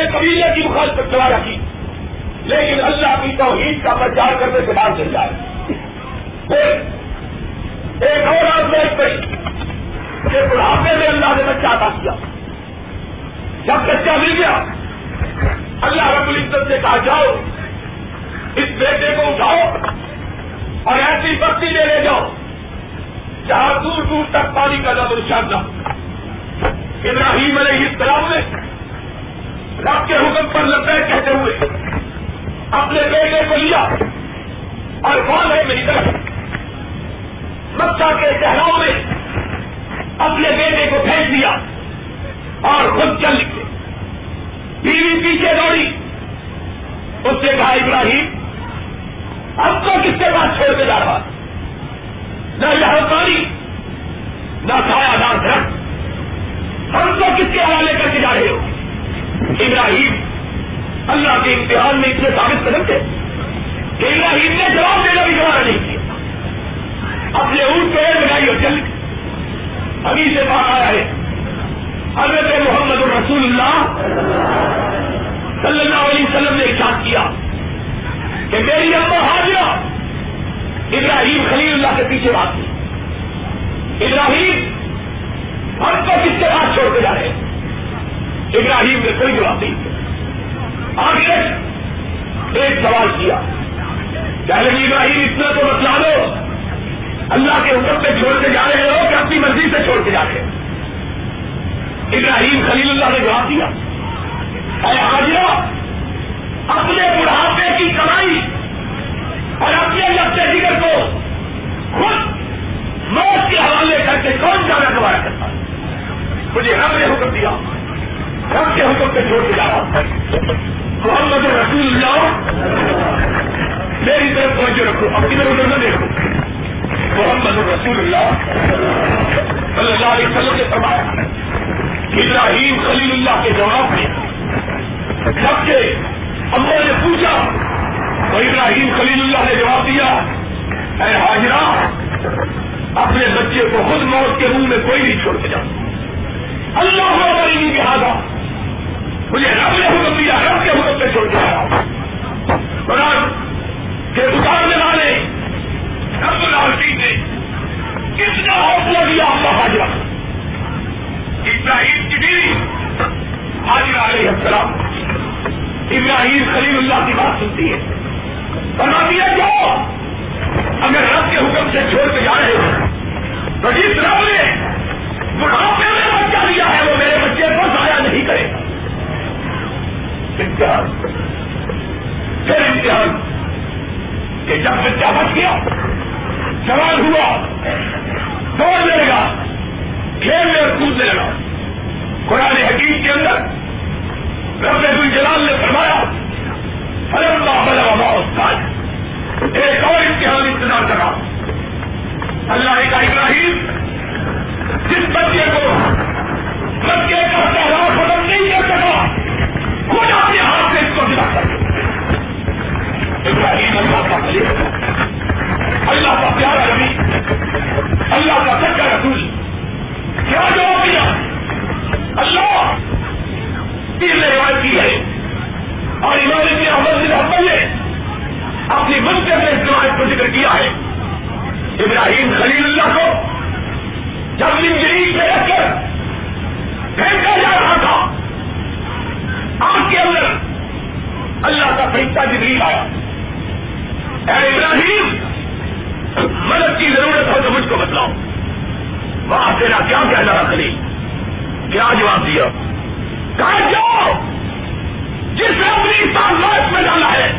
اپنے قبیلے کی مخالفت کرا رکھی۔ لیکن اللہ کی توحید کا پرچار کرنے سے باہر چل جائے۔ پھر ایک اور آزمائش پڑی کہ بڑھاپے میں اللہ نے بچہ ادا کیا۔ جب بچہ مل گیا، اللہ رب العزت سے کہا، جاؤ، اس بیٹے کو اٹھاؤ اور ایسی بستی لے لے جاؤ جہاں دور دور تک پانی کا نام نشان نہ ابراہیم علیہ السلام نے رب کے حکم پر لگتا ہے کہتے ہوئے اپنے بیٹے کو لیا اور کون ہے میری طرف مکہ کے شہروں میں اپنے بیٹے کو پھینک دیا اور خود چل نکلے۔ بیوی پیچھے دوڑی۔ اس سے کہا، ابراہیم، اب تو کس کے پاس چھوڑ کے جا رہا نہ یہاں پانی، نہ کھایا نہ درخت۔ ہم تو کس کے حوالے کر کے جا رہے ہو؟ ابراہیم اللہ کے امتحان میں اتنے ثابت قدم تھے کہ ابراہیم نے جواب دینا بھی گوارا نہیں کیا۔ اپنے اونٹ کو لگائی اور چل ابھی سے بات آیا ہے۔ حضرت محمد الرسول اللہ صلی اللہ علیہ وسلم نے ارشاد کیا کہ میری اما حاضرہ ابراہیم خلیل اللہ کے پیچھے بات کی ابراہیم ہم کو کس کے پاس چھوڑ کے جا رہے ہیں۔ ابراہیم نے کوئی جواب نہیں آگے ایک سوال کیا۔ پہلے ابراہیم، اتنا تو بتلا دو۔ اللہ کے حکم پہ چھوڑ کے جا رہے ہو کہ اپنی مرضی سے چھوڑ کے جا رہے ابراہیم خلیل اللہ نے جواب دیا۔ اے حاضرہ اپنے بڑھاپے کی کمائی اور اپنے لگتے جگر کو خود موت کے حوالے کر کے کون جانا گوارا کرتا مجھے رب نے حکم دیا۔ رب کے حکم پہ چھوڑ کے محمد رسول اللہ، میری طرف توجہ رکھو اپنی طرف ادھر نہ دیکھو۔ محمد رسول اللہ صلی اللہ علیہ وسلم نے فرمایا، ابراہیم خلیل اللہ کے جواب میں جب کے اللہ نے پوچھا، تو ابراہیم خلیل اللہ نے جواب دیا، اے حاجرہ، اپنے بچے کو خود موت کے منہ میں کوئی نہیں چھوڑ کے جاؤ۔ اللہ ہماری نہیں لہٰذا مجھے رب نے حکم دیا، رب کے حکم پہ چھوڑ کے آیا قرآن کے اتارنے والے رب العالمین نے کتنا حوصلہ دیا آپ حاجرہ ابراہیم کی بیوی حاجرہ علیہ السلام۔ ابراہیم خلیل اللہ کی بات سنتی ہے۔ بنا دیا جاؤ اگر رب کے حکم سے چھوڑ کے جا رہے ہو تو جس رب نے بڑھاپے میں بچہ دیا ہے، وہ میرے بچے کو ضائع نہیں کرے۔ امتحان۔ پھر امتحان۔ کہ جب بچہ بچ گیا سوال ہوا دوڑنے لگا کھیلنے اور کودنے لگا۔ قرآن حکیم کے اندر رب جلال نے فرمایا، فلم بلغ استاد۔ ایک اور امتحان انتظار کرا۔ اللہ کا ابراہیم جس بچے کو بچے کا پہلا ابراہیم اللہ کا خلیل اللہ کا پیارا نبی، اللہ کا سچا رسول۔ کیا جواب دیا؟ اللہ تیر نے روایت کی ہے۔ اور امام ابن احمد بن حمل نے اپنی منصب میں اس روایت کو ذکر کیا ہے۔ ابراہیم خلیل اللہ کو جب منجری سے رکھ کر پھینکا جا رہا تھا؟ آگ کے اندر اللہ کا فرشتہ جبریل آیا۔ اے ابراہیم، مدد کی ضرورت ہو تو مجھ کو بتلاؤ۔ وہاں تیرا کیا کہنا رہا خلیل کیا جواب دیا؟ کہا جاؤ جس رب نے اس میں ڈالا ہے،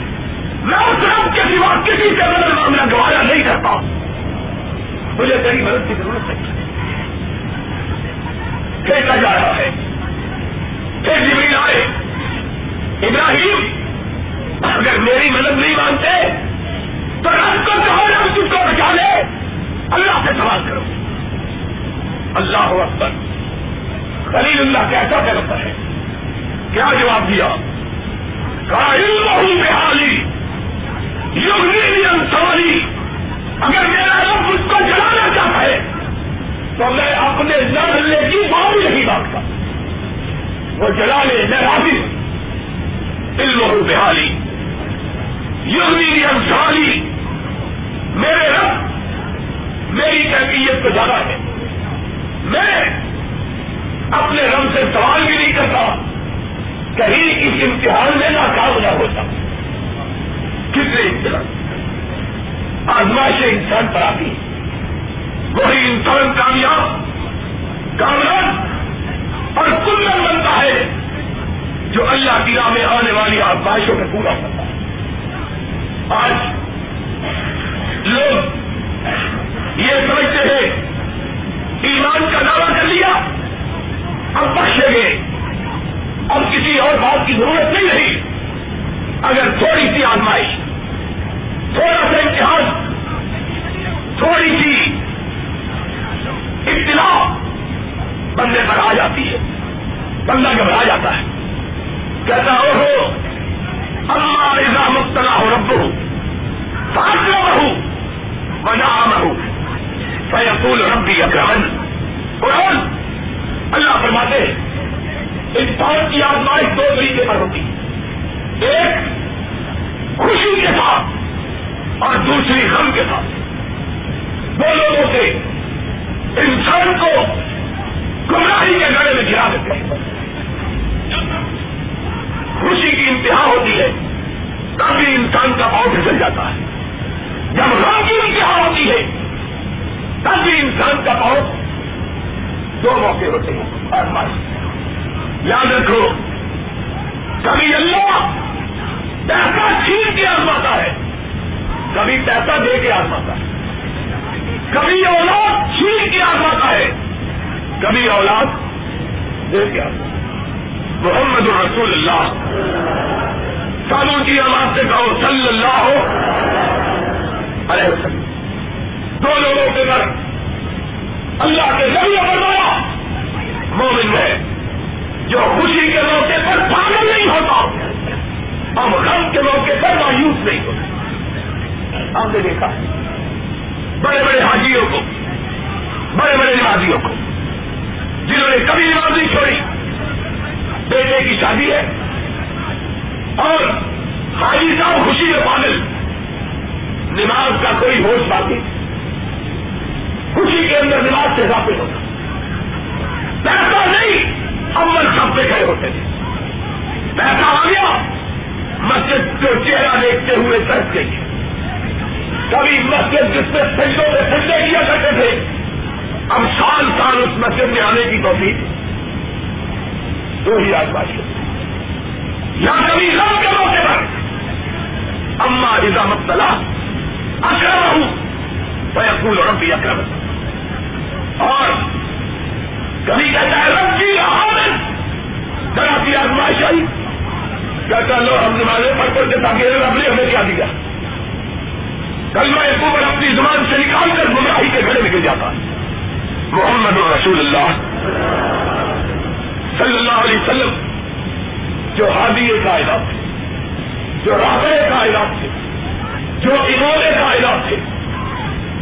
میں اس رب کے سوا کسی سے مدد معاملہ گوارا نہیں کرتا۔ مجھے تیری مدد کی ضرورت ہے۔ پھینکا جا رہا ہے؟ پھر جبریل آئے۔ ابراہیم، اگر میری مدد نہیں مانتے تو رب کو کہو رب تجھ کو بچا لے، اللہ سے سوال کرو۔ اللہ اکبر۔ خلیل اللہ کیسا ایسا ہے۔ کیا جواب دیا؟ کہا علم بحالی یوگنی انسانی اگر میرا رب مجھ کو جلانا چاہتا ہے، تو میں اپنے لڑنے کی معافی نہیں مانگتا۔ وہ جلا لے، میں راضی ہوں۔ علم بحالی یوگنی انسانی میرے رب میری کیفیت تو زیادہ ہے۔ میں اپنے رب سے سوال بھی نہیں کرتا۔ کہیں اس امتحان میں ناکام نہ ہوتا کتنے امتحان آزمائشیں انسان پر آتی وہی انسان کامیاب کامران اور کلن بنتا ہے جو اللہ کی راہ میں آنے والی آزمائشوں میں پورا ہوتا ہے۔ آج لوگ یہ سمجھتے ہیں، ایمان کا دعویٰ کر لیا اب بخشیں گے اب کسی اور بات کی ضرورت نہیں رہی۔ اگر تھوڑی سی آزمائش، تھوڑا سا امتحان، تھوڑی سی اطلاع بندے پر آ جاتی ہے، بندہ گھبرا جاتا ہے۔ اکرمن قرآن۔ اللہ فرماتے ہیں انسان کی آزمائش دو طریقے پر ہوتی ایک، خوشی کے ساتھ، اور دوسری، غم کے ساتھ۔ دو لوگوں سے انسان کو گمراہی کے گڑے میں گرا دیتے ہیں۔ خوشی کی انتہا ہوتی ہے، تب بھی انسان کا پاؤ پھسل جاتا ہے۔ جب غم کی انتہا ہوتی ہے تب بھی انسان کا پاؤ دو موقع ہوتے ہیں یاد رکھو، کبھی اللہ پیسہ چھین کے آزماتا ہے، کبھی پیسہ دے کے آزماتا ہے۔ کبھی اولاد چھین کے آزماتا ہے، کبھی اولاد دے کے آزماتا محمد رسول اللہ، سالوں کی آواز سے کہو، صلی اللہ ہو ارے دو لوگوں کے گھر۔ اللہ کے ذریعے بنایا مومن میں جو خوشی کے موقع پر پاگل نہیں ہوتا، ہم غم کے موقع پر مایوس نہیں ہوتے۔ ہم نے دیکھا، بڑے بڑے حاجیوں کو، بڑے بڑے نمازیوں کو، جنہوں نے کبھی نمازی چھوڑی۔ بیٹے کی شادی ہے، اور حاجی صاحب خوشی میں پاگل۔ نماز کا کوئی ہوش باقی۔ خوشی کے اندر نماز سے اضافے ہوتا پیسہ نہیں عمل سب پہ کھڑے ہوتے تھے پیسہ آ گیا، مسجد کو چہرہ دیکھتے ہوئے ترک گئی کبھی مسجد جس میں سجدوں میں سجدے کیا کرتے تھے۔ اب سال سال اس مسجد میں آنے کی توفیق۔ دو ہی آزمائش یا کبھی غم کے موقع پر۔ اما نظام تلا اکرم ہوں فیقول ربی اکرم اور کبھی کہتا ہے، رب کی آمد ذرا سی آزمائش آئی۔ کہتا لو، ہم نمازیں پڑھ کر کے تاکہ رب نے ہمیں کیا دیا۔ کل میں اوپر اپنی زبان سے نکال کر گمراہی کے گھڑے نکل جاتا ہے۔ محمد رسول اللہ صلی اللہ علیہ وسلم جو ہادی کائنات تھے، جو رابع کائنات تھے، جو انہوں کائنات تھے،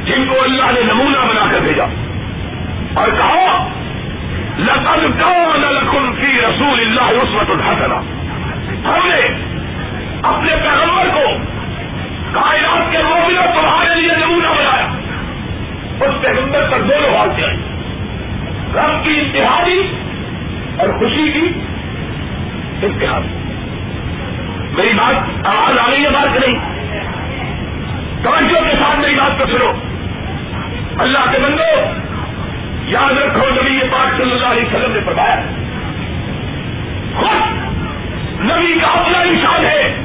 جن کو اللہ نے نمونہ بنا کر بھیجا۔ اور کہا، لقد كان لكم في رسول اللہ عصمت الحسنہ ہم نے اپنے پیغمبر کو کائنات کے مومنوں تمہارے لیے نمونہ بنایا۔ اس پیغمبر پر دونوں حال سے آئی غم کی انتہائی اور خوشی کی انتہائی میری بات آواز آ رہی ہے بات نہیں؟ توجہ کے ساتھ میری بات کو سنو۔ اللہ کے بندو یاد رکھو نبی پاک صلی اللہ علیہ وسلم نے فرمایا، خود نبی کا اپنا نشان ہے۔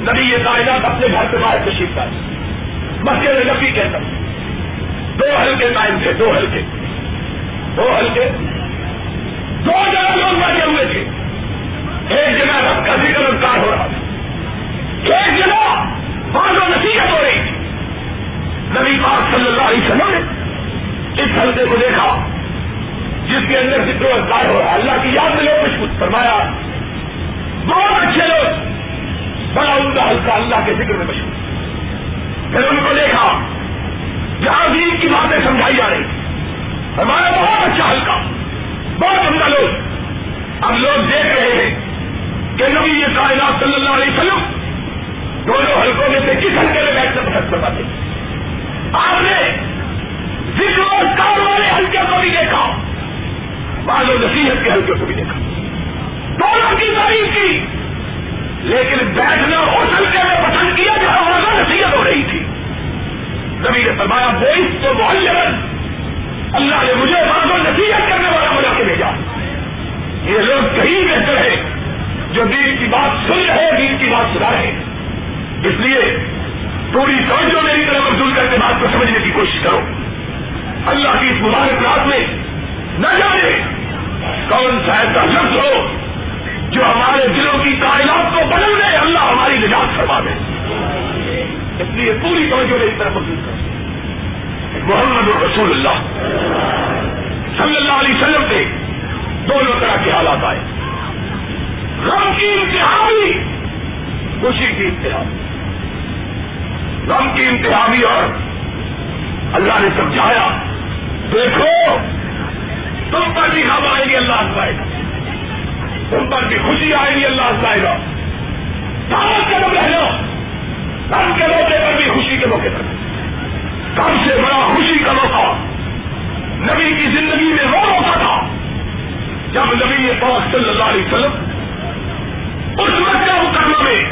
نبی یہ کائنات اپنے گھر سے باہر تشریف کا مسجد نبی کہتا دو ہلکے ٹائم تھے، دو ہلکے۔ دو ہلکے۔ دو جگہ لوگ بیٹھے ہوئے تھے۔ ایک جگہ رب کا ذکر کار ہو رہا تھا۔ ایک جگہ بعض و نصیحت ہو رہی تھی نبی پاک صلی اللہ علیہ وسلم نے اس حلقے کو دیکھا، جس کے اندر ذکر اذکار ہو رہا اللہ کی یاد میں لوگ کچھ کچھ فرمایا۔ بہت اچھے لوگ، بڑا ان کا حلقہ اللہ کے ذکر میں مشہور۔ پھر ان کو دیکھا، جہاں دین کی باتیں سمجھائی جا رہی۔ ہمارا بہت اچھا حلقہ، بہت عمدہ لوگ۔ اب لوگ دیکھ رہے ہیں کہ نبی یہ کائنات صلی اللہ علیہ وسلم دونوں حلقوں میں سے کس حلقے میں بیٹھ کر پسند کرواتے آپ نے ذکر کار والے ہلکے کو بھی دیکھا۔ بعض و نصیحت کے ہلکے کو بھی دیکھا۔ دونوں کی تعریف لیکن بیٹھنا ہو سکتے میں پسند کیا جہاں وہاں نصیحت ہو رہی تھی۔ نبی نے فرمایا بوئس تو معلم اللہ نے مجھے وہاں نصیحت کرنے والا بنا کے بھیجا۔ یہ لوگ کہیں بہتر ہے جو دین کی بات سن رہے دین کی بات سنا رہے اس لیے پوری توجہ میری طرف افزول کر کے بات کو سمجھنے کی کوشش کرو۔ اللہ کی اس مبارک رات میں نہ جانے کون سا ایسا لفظ ہو جو ہمارے دلوں کی کائنات کو بدل دے، اللہ ہماری نجات فرما دے۔ اس لیے پوری توجہ میری طرف افزول کرو محمد رسول اللہ صلی اللہ علیہ وسلم کے دونوں طرح کے حالات آئے۔ غم کی انتہا بھی خوشی کی انتہا۔ غم کی انتہا بھی اور اللہ نے سمجھایا دیکھو، تم پر بھی غم آئے گی، اللہ آئے گا تم پر بھی خوشی آئے گی، اللہ آئے گا دعوت کے موقع لو کے موقع پر بھی خوشی کے موقع پر۔ کم سے بڑا خوشی کا موقع۔ نبی کی زندگی میں وہ موقع تھا جب نبی پاک صلی اللہ علیہ وسلم اس مکہ مکرمہ میں،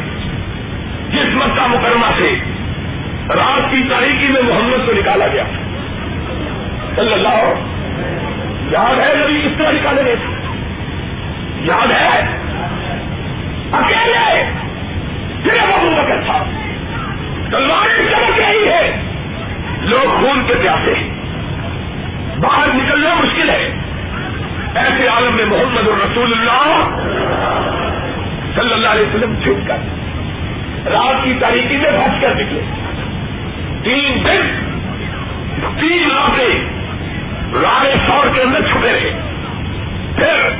جس مکہ مکرمہ سے رات کی تاریخی میں محمد کو نکالا گیا۔ صلی اللہ یاد ہے نبی کس طرح نکالے گئے تھے؟ یاد ہے؟ اکیلے. پھر بہو بکر تھا. تلواریں چمک رہی ہے لوگ خون کے پیاسے باہر نکلنا مشکل ہے. ایسے عالم میں محمد الرسول اللہ صلی اللہ علیہ وسلم چھپ کر رات کی تاریخی میں بچ کر نکلے. تین دن، تین راتیں رائے سور کے اندر چھپے رہے۔ پھر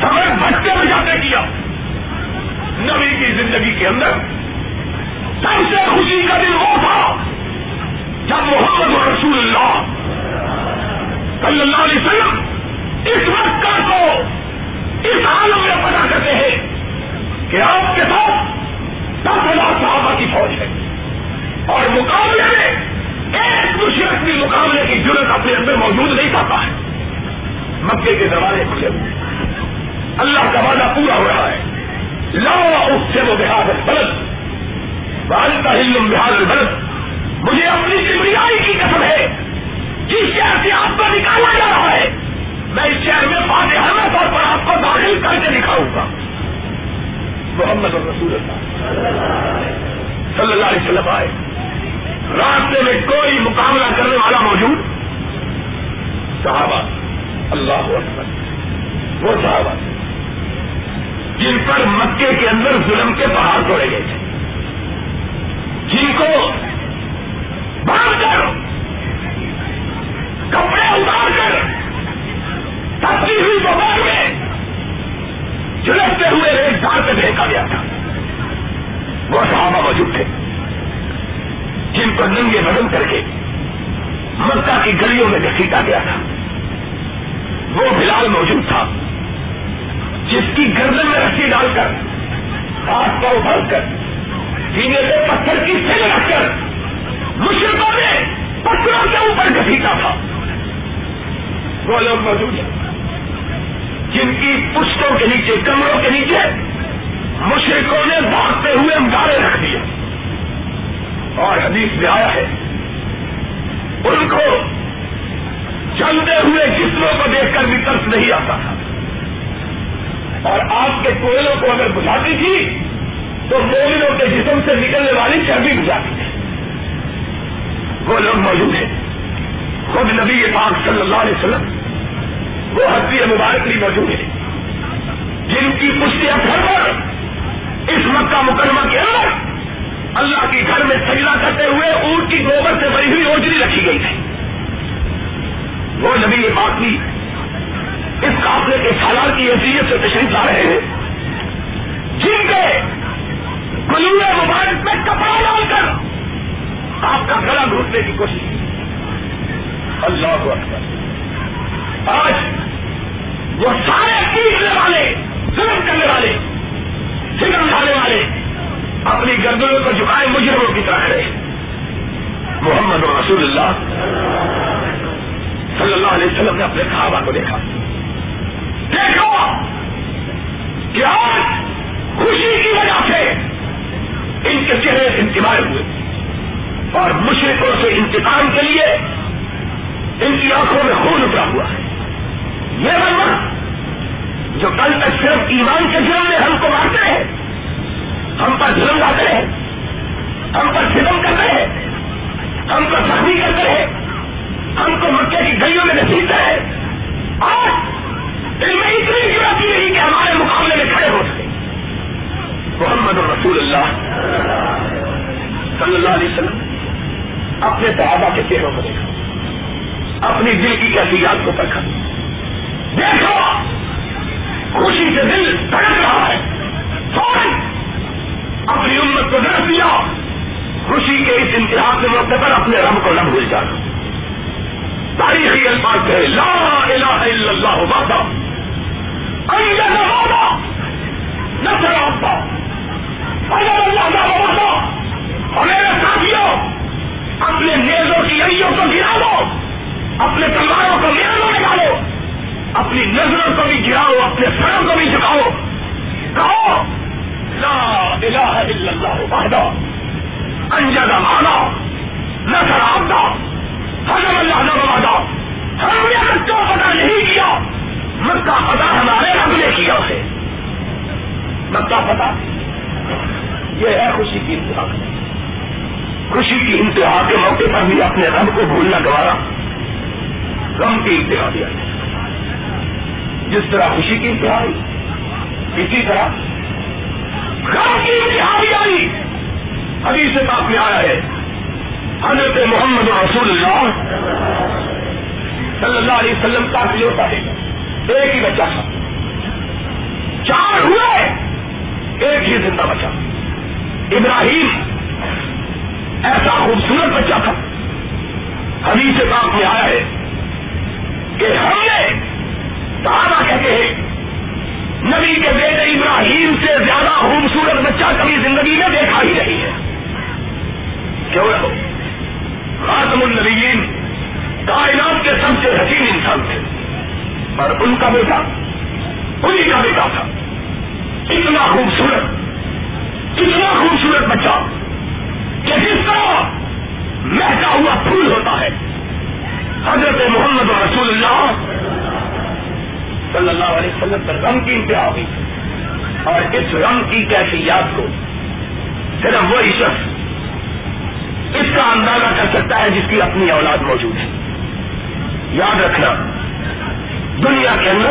سمے بچتے بجاتے کیا۔ نبی کی زندگی کے اندر سب سے خوشی کا دن وہ تھا جب محمد رسول اللہ صلی اللہ علیہ وسلم اس وقت کو اس عالم میں پتا کرتے ہیں کہ آپ کے ساتھ دس ہزار صحابہ کی فوج ہے۔ اور مقابلے میں ایک مشرق بھی مقابلے کی ضرورت اپنے اندر موجود نہیں پاتا ہے مکے کے دروازے کھلے۔ ہوئے اللہ کا وعدہ پورا ہو رہا ہے۔ لا اس سے وہ بحاد بلد بال کا علم بحاد بلد مجھے اپنی کمریائی کی قسم ہے۔ جس شہر سے آپ کو نکالا جا رہا ہے، میں اس شہر میں فاتحانہ طور پر آپ کو داخل کر کے دکھاؤں گا۔ محمد رسول اللہ۔ صلی اللہ علیہ وسلم آئے۔ راستے میں کوئی مقابلہ کرنے والا موجود؟ صحابہ، اللہ اکبر، وہ صحابہ۔ جن پر مکے کے اندر ظلم کے پہاڑ توڑے گئے تھے۔ جن کو باندھ کر، کپڑے اتار کر تبدیل ہوئی بغیر میں جلستے ہوئے ایک دار پہ پھینکا گیا تھا۔ وہ صحابہ موجود تھے۔ جن کو ننگے بدن کر کے مکہ کی گلیوں میں گھسیٹا گیا تھا۔ وہ بلال موجود تھا، جس کی گردن میں رسی ڈال کر، ہاتھ پاؤ ابھر کر، سینے سے پتھر کی سیل رکھ کر مشرقوں نے پتھروں کے اوپر گھسیٹا تھا۔ وہ لوگ موجود ہیں، جن کی پشتوں کے نیچے، کمروں کے نیچے مشرقوں نے بھاگتے ہوئے انگارے رکھ دیے۔ اور حدیث میں آیا ہے۔ ان کو چلتے ہوئے جسموں کو دیکھ کر بھی ترس نہیں آتا تھا۔ اور آپ کے کوئلوں کو اگر بجھاتی تھی، تو مومنوں کے جسم سے نکلنے والی چربی بجھاتی تھی۔ وہ لوگ موجود ہیں۔ خود نبی پاک صلی اللہ علیہ وسلم وہ حسی مبارک بھی موجود ہے جن کی پشتیاں گھر پر، اس مکہ مکرمہ کے اندر اللہ کی گھر میں سجدہ کرتے ہوئے اونٹ کی گوبر سے بڑی ہوئی اوجری رکھی گئی تھی وہ نبی پاک بھی اس قافلے کے سالار کی حیثیت سے تشریف لا رہے ہیں۔ جن کے گلوئے مبارک میں کپڑا ڈال کر آپ کا گلا گھوٹنے کی کوشش کی۔ اللہ اکبر۔ آج وہ سارے پیٹنے رسول اللہ صلی اللہ علیہ وسلم نے اپنے صحابہ کو دیکھا۔ دیکھو کیا خوشی کی وجہ سے ان کے چہرے انتظار ہوئے۔ اور مشرقوں سے انتقام کے لیے ان کی آنکھوں میں خون اترا ہوا ہے۔ یہ بندہ جو کل تک صرف ایمان کے جرم میں ہم کو مارتے رہے، ہم پر ظلم لاتے رہے، ہم پر فتم کرتے رہے ہم کو زخمی کرتے رہے۔ ہم کو مکے کی گلیوں میں نصیبتے رہے اور ان میں اتنی ضرورت نہیں کہ ہمارے مقابلے میں کھڑے ہو سکے۔ محمد رسول اللہ صلی اللہ علیہ وسلم اپنے صحابہ کے چہروں کو دیکھا۔ اپنی دل کی کیفیات کو پرکھا۔ دیکھو، خوشی سے دل دھڑک رہا ہے۔ فوراً اپنی امت کو درخت دیا۔ خوشی کے اس انتہا کے موقع پر اپنے رب کو نہ بھول جانا تاریخی الفاظ ہے لا الہ الا اللہ وحدہ۔ انجز وعدہ نصر عبدہ اگر اللہ کا وعدہ۔ اور میرے ساتھیوں، اپنے نیزوں کی اڑیوں کو گرا دو اپنے تلواروں کو میروں میں ڈالو۔ اپنی نظروں کو بھی گراؤ، اپنے سروں کو بھی جھکاؤ۔ کہو، لا الہ الا اللہ وحدہ۔ انجز مانا نصر عبدہ حضر اللہ نے ہم نے مکہ پتا نہیں کیا، مکہ پتا ہمارے رب نے کیا ہے مکہ پتا یہ ہے خوشی کی انتہا۔ خوشی کی انتہا کے موقع پر بھی اپنے رب کو بھولنا گوارا۔ غم کی انتہا بھی آئی جس طرح خوشی کی انتہا آئی اسی طرح غم کی انتہا بھی آئی۔ ابھی سے میں آیا ہے۔ حضرت محمد رسول اللہ صلی اللہ علیہ وسلم کا ہوتا ہے۔ ایک ہی بچہ تھا۔ چار ہوئے۔ ایک ہی زندہ بچا ابراہیم ایسا خوبصورت بچہ تھا۔ ابھی سے میں آیا ہے کہ ہم نے دعویٰ کہتے ہیں، نبی کے بیٹے ابراہیم سے زیادہ خوبصورت بچہ کبھی زندگی میں دیکھا ہی نہیں ہے۔ کیوں رہو خاتم النبیین، کائنات کے سب سے حسین انسان تھے۔ اور ان کا بیٹا انہیں کا بیٹا تھا۔ اتنا خوبصورت کتنا خوبصورت بچہ کہ جس طرح مہتا ہوا پھول ہوتا ہے۔ حضرت محمد رسول اللہ صلی اللہ علیہ وسلم پر غم کی انتہا ہوئی۔ اور اس غم کی کیفیات کو صرف وہی شخص اس کا اندازہ کر سکتا ہے جس کی اپنی اولاد موجود ہے۔ یاد رکھنا، دنیا کے اندر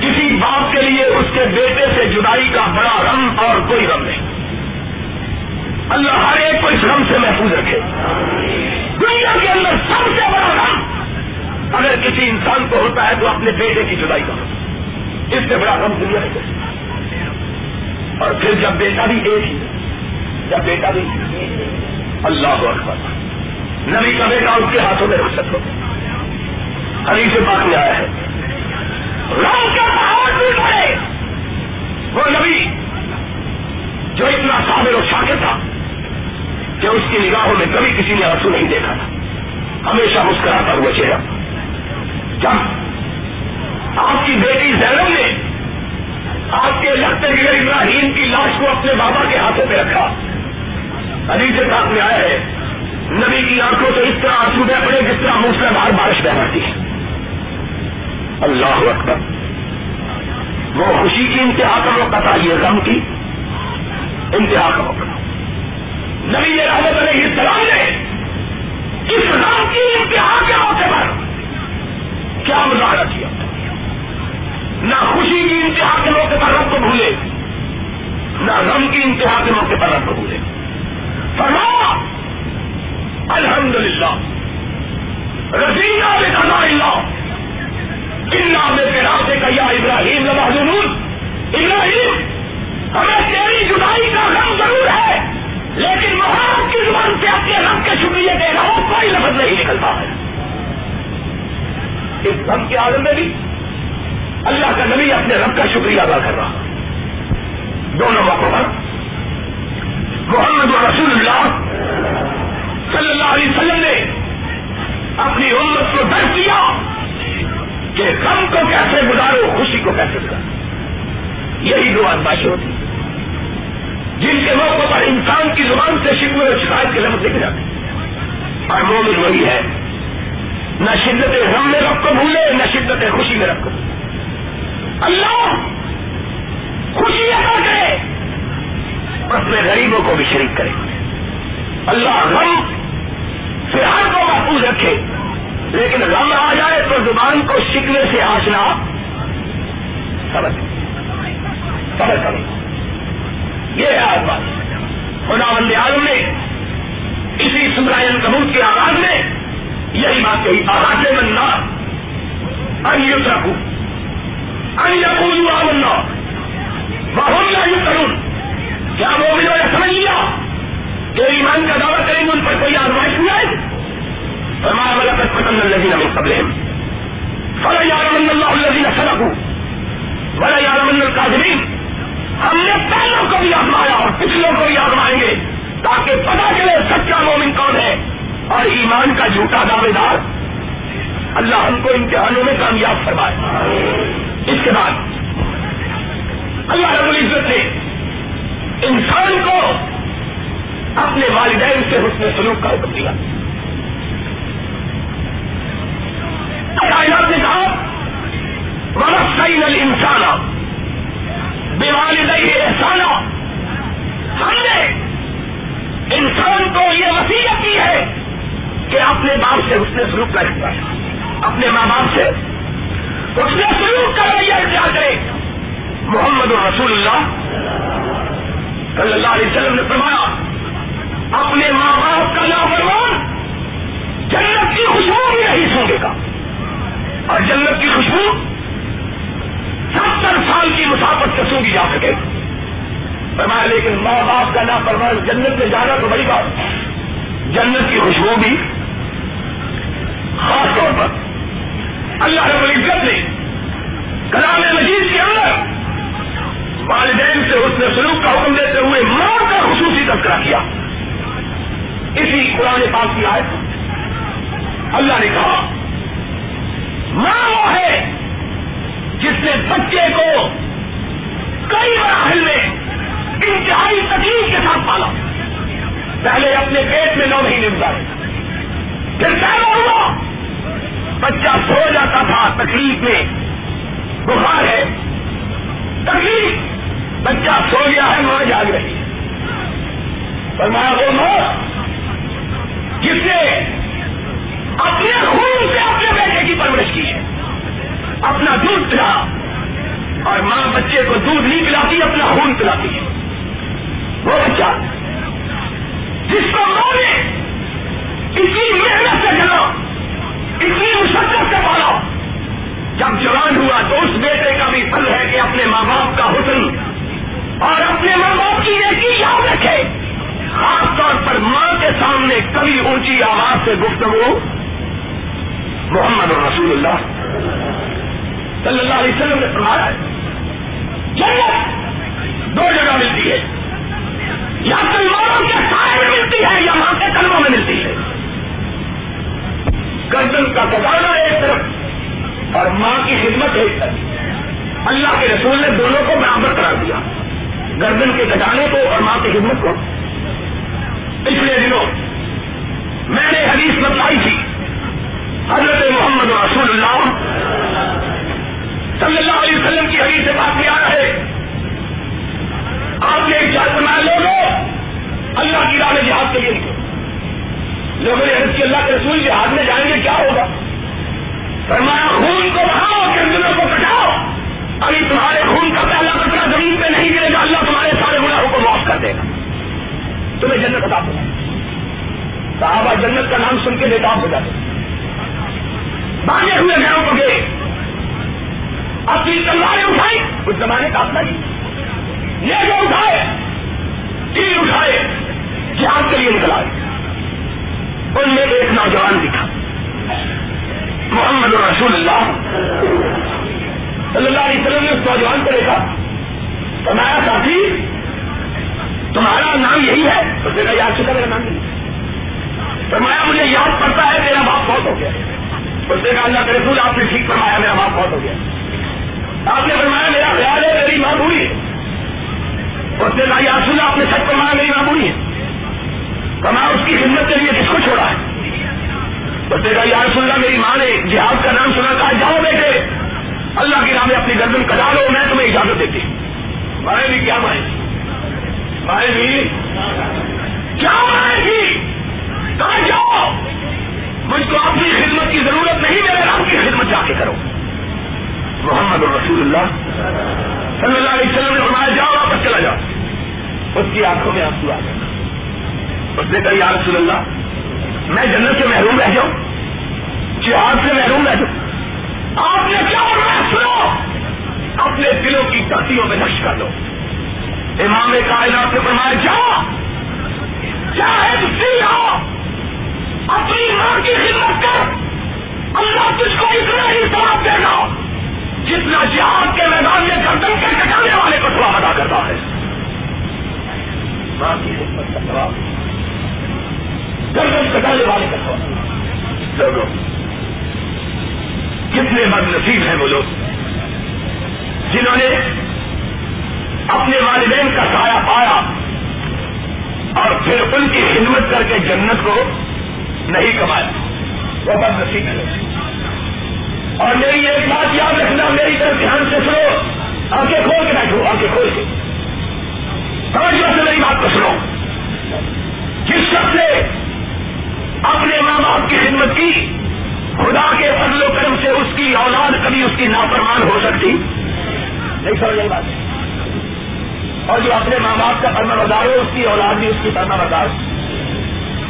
کسی باپ کے لیے اس کے بیٹے سے جدائی کا بڑا غم اور کوئی غم نہیں۔ اللہ ہر ایک کو اس غم سے محفوظ رکھے۔ دنیا کے اندر سب سے بڑا غم اگر کسی انسان کو ہوتا ہے تو اپنے بیٹے کی جدائی کا۔ اس سے بڑا غم دنیا ہے۔ اور پھر جب بیٹا بھی ایک ہی جب بیٹا بھی اللہ اکبر۔ نبی کا بیٹا اس کے ہاتھوں میں رکھ سکو علی سے بات میں آیا ہے۔ رام کا پہاڑ بھی پڑے وہ نبی جو اتنا صابر و شاکر تھا کہ اس کی نگاہوں میں کبھی کسی نے آنسو نہیں دیکھا تھا۔ ہمیشہ مسکراتا ہوا چہرہ۔ جب آپ کی بیٹی زینب نے آپ کے لگتے بغیر ابراہیم کی لاش کو اپنے بابا کے ہاتھوں میں رکھا علی سے بات میں آیا ہے، نبی کی آنکھوں سے اس طرح آنسو بہ پڑے جس طرح موسلا دھار بارش بہ پڑتی ہے۔ اللہ اکبر۔ وہ خوشی کی انتہا کا موقع تھا، یہ غم کی انتہا کا موقع نبی رحمت علیہ السلام نے اس غم کی انتہا کے موقع پر کیا مظاہرہ کیا؟ نہ خوشی کی انتہا کے موقع پر رب کو بھولے، نہ غم کی انتہا کے موقع پر رب کو بھولے۔ فرما. الحمد للہ رضینا بقضاء اللہ. انا میں راستے کا یا ابراہیم لمحزنون ابراہیم، ہمیں تیری جدائی کا غم ضرور ہے. لیکن محمد کی زبان سے اپنے رب کے شکریہ دے رہا ہوں کوئی لفظ نہیں نکلتا ہے. اس غم کے عالم میں بھی اللہ کا نبی اپنے رب کا شکریہ ادا کر رہا دونوں موقعوں پر محمد رسول اللہ صلی اللہ علیہ وسلم نے اپنی امت کو درد دیا کہ غم کو کیسے گزارو، خوشی کو کیسے گزارو۔ یہی دو ادباشی ہوتی جن کے موقع پر انسان کی زبان سے شکو اور شکایت کے لفظ لکھ جاتے اور مومن وہی ہے۔ نہ شدت غم میں رب کو بھولے، نہ شدت خوشی میں رب کو بھولے۔ اللہ خوشی ادا کرے۔ اپنے غریبوں کو بھی شریک کرے۔ اللہ غم فی کو محفوظ رکھے۔ لیکن غم آ جائے تو زبان کو شکنے سے آسنا سمجھ۔ سمجھ کرے یہ ہے آج بات۔ خدا بند عالم نے اسی سمرائن کبوت کے آغاز میں یہی بات کہی آغاز بننا ان یوز رکھوں والا کر پسند الذین من قبلہم فلا یعلمن اللہ الذین صدقوا ولا یعلمن الکاذبین ہم نے پہلوں کو بھی آزمایا اور پچھلوں کو بھی آزمائیں گے تاکہ پتا چلے سچا مومن کون ہے اور ایمان کا جھوٹا دعوے دار اللہ ہم کو امتحانوں میں کامیاب فرمائے۔ اس کے بعد اللہ رب العزت نے انسان کو اپنے والدین سے حسن سلوک کا حکم دیا۔ کائنات نے کہا ورسین الانسان بے احسانہ ہم نے انسان کو یہ وسیعت کی ہے کہ اپنے باپ سے اس نے سلوک کا ہے اپنے ماں باپ سے اس نے سلوک کا رویہ اختیار کرے۔ محمد رسول اللہ صلی اللہ علیہ وسلم نے فرمایا، اپنے ماں باپ کا نافرمان جنت کی خوشبو بھی نہیں سونگے گا۔ اور جنت کی خوشبو ستر سال کی مسافت سے سونگی جا سکے۔ فرمایا، لیکن ماں باپ کا نافرمان جنت میں جانا تو بڑی بات۔ جنت کی خوشبو بھی خاص طور پر اللہ رب العزت نے کلام مجید کے اندر والدین سے اس نے سلوک کا حکم دیتے ہوئے ماں کا خصوصی تذکرہ کیا۔ اسی قرآن پاک کی آئے اللہ نے کہا ماں وہ ہے جس نے بچے کو کئی مراحل میں انتہائی تکلیف کے ساتھ پالا۔ پہلے اپنے پیٹ میں نو مہینے گزارے۔ پھر پیدا ہوا۔ بچہ سو جاتا تھا، تکلیف میں۔ بخار ہے۔ تکلیف۔ بچہ سو گیا ہے، ماں جاگ رہی پر میں وہ ماں، جس نے اپنے خون سے پرورش کی ہے۔ اپنا دودھ پلا اور ماں بچے کو دودھ نہیں پلاتی، اپنا خون پلاتی ہے۔ وہ بچہ جس کو ماں نے اتنی محنت سے چلا اتنی مشقت سے پالا، جب جوان ہوا تو اس بیٹے کا بھی پھل ہے کہ اپنے ماں باپ کا حسن اور اپنے ماں باپ کی ایک یاد رکھے۔ خاص طور پر ماں کے سامنے کبھی اونچی آواز سے گفتگو محمد رسول اللہ صلی اللہ علیہ وسلم نے فرمایا ہے، جنت دو جگہ ملتی ہے۔ یا سلمانوں کے سائے میں ملتی ہے یا ماں کے کلموں میں ملتی ہے۔ گردن کا کٹانا ایک طرف اور ماں کی خدمت ایک طرف۔ اللہ کے رسول نے دونوں کو برابر کرا دیا۔ گردن کے کٹانے کو اور ماں کی خدمت کو۔ پچھلے دنوں میں نے حدیث بتائی تھی حضرت محمد رسول اللہ صلی اللہ علیہ وسلم کی حدیث سے بات کیا ہے؟ آپ نے ایک چار لوگوں! اللہ کی راہ میں جہاد کے لیے لوگوں نے حضرت اللہ کے رسول کے ہاتھ میں جائیں گے، کیا ہوگا؟ فرمایا، خون کو بڑھاؤ گردنوں کو کٹاؤ۔ ابھی تمہارے خون کا پہلا کپڑا زمین پہ نہیں گرے گا، اللہ تمہارے سارے گناہوں کو معاف کر دے گا۔ تمہیں جنت بتا دوں صحابہ جنت کا نام سن کے بےتاب ہو جاتے باندھے ہوئے گھروں کو گئے اپنی تلواریں اٹھائی۔ اس زمانے کا اپنا نہیں یہ جو اٹھائے۔ تیر اٹھائے۔ جہاد کے لیے نکل آئے۔ ان میں ایک نوجوان دکھا۔ محمد رسول اللہ۔ صلی اللہ علیہ وسلم نے اس نوجوان کو دیکھا۔ تمہارا ساتھی، تمہارا نام یہی ہے۔ اس نے کہا، یاد چکا میرا نام؟ نہیں فرمایا، مجھے یاد پڑتا ہے، میرا باپ بہت ہو گیا۔ اس نے کہا اللہ کے رسول آپ نے ٹھیک فرمایا، میرا باپ بہت ہو گیا۔ آپ نے فرمایا، میرا خیال ہے، میری ماں بوڑھی ہے۔ اس نے کہا رسول آپ نے سچ فرمایا، میری ماں بوڑھی ہے۔ کما اس کی ہمت کے لیے کس کو چھوڑا ہے؟ اس نے کہا، یا رسول اللہ، میری ماں نے جہاد کا نام سنا، کہا، جاؤ بیٹے، اللہ کی نامے اپنی گردن کٹا لو، میں تمہیں اجازت دیتی ہوں۔ مائیں بھی جی، کیا مائیں مائیں جی؟ بھی جی، کیا مائیں بھی کہاں جاؤ؟ مجھ کو اپنی خدمت کی ضرورت نہیں، میرے رام کی خدمت جا کے کرو۔ محمد رسول اللہ صلی اللہ علیہ وسلم نے فرمایا، جاؤ، واپس چلا جاؤ۔ اس کی آنکھوں میں آنسو آ گیا اس نے کہا، یا رسول اللہ، میں جنت سے محروم رہ جاؤں، جہاد سے محروم رہ جاؤں۔ آپ نے کیا فرمایا؟ سنو، اپنے دلوں کی تحتیوں میں نش کر دو امام کائنات نے فرمایا، جاؤ چاہے ہو اپنی ماں کی خدمت کر اللہ تجھ کو اتنا ہی سواب دے گا جتنا جہاد کے میدان میں گردن کے کٹانے والے کو سواب ادا کرتا ہے۔ ماں کی خدمت کا سواب گردن کٹانے والے کا سواب لوگوں کتنے بد نصیب ہیں وہ لوگ۔ جنہوں نے اپنے والدین کا سایہ پایا اور پھر ان کی خدمت کر کے جنت کو نہیں کمایا وہ بد نصیب ہے۔ اور میری ایک بات یاد رکھنا، میری طرف دھیان سے سنو۔ آنکھیں کھول کے بیٹھو، آنکھیں کھول کے۔ سمجھ سے میری بات کو سنو۔ جس شخص نے اپنے ماں باپ کی خدمت کی، خدا کے فضل و کرم سے اس کی اولاد کبھی اس کی نافرمان ہو سکتی۔ نہیں سمجھ بات اور جو اپنے ماں باپ کا فرما بردار ہو، اس کی اولاد بھی اس کی فرما بردار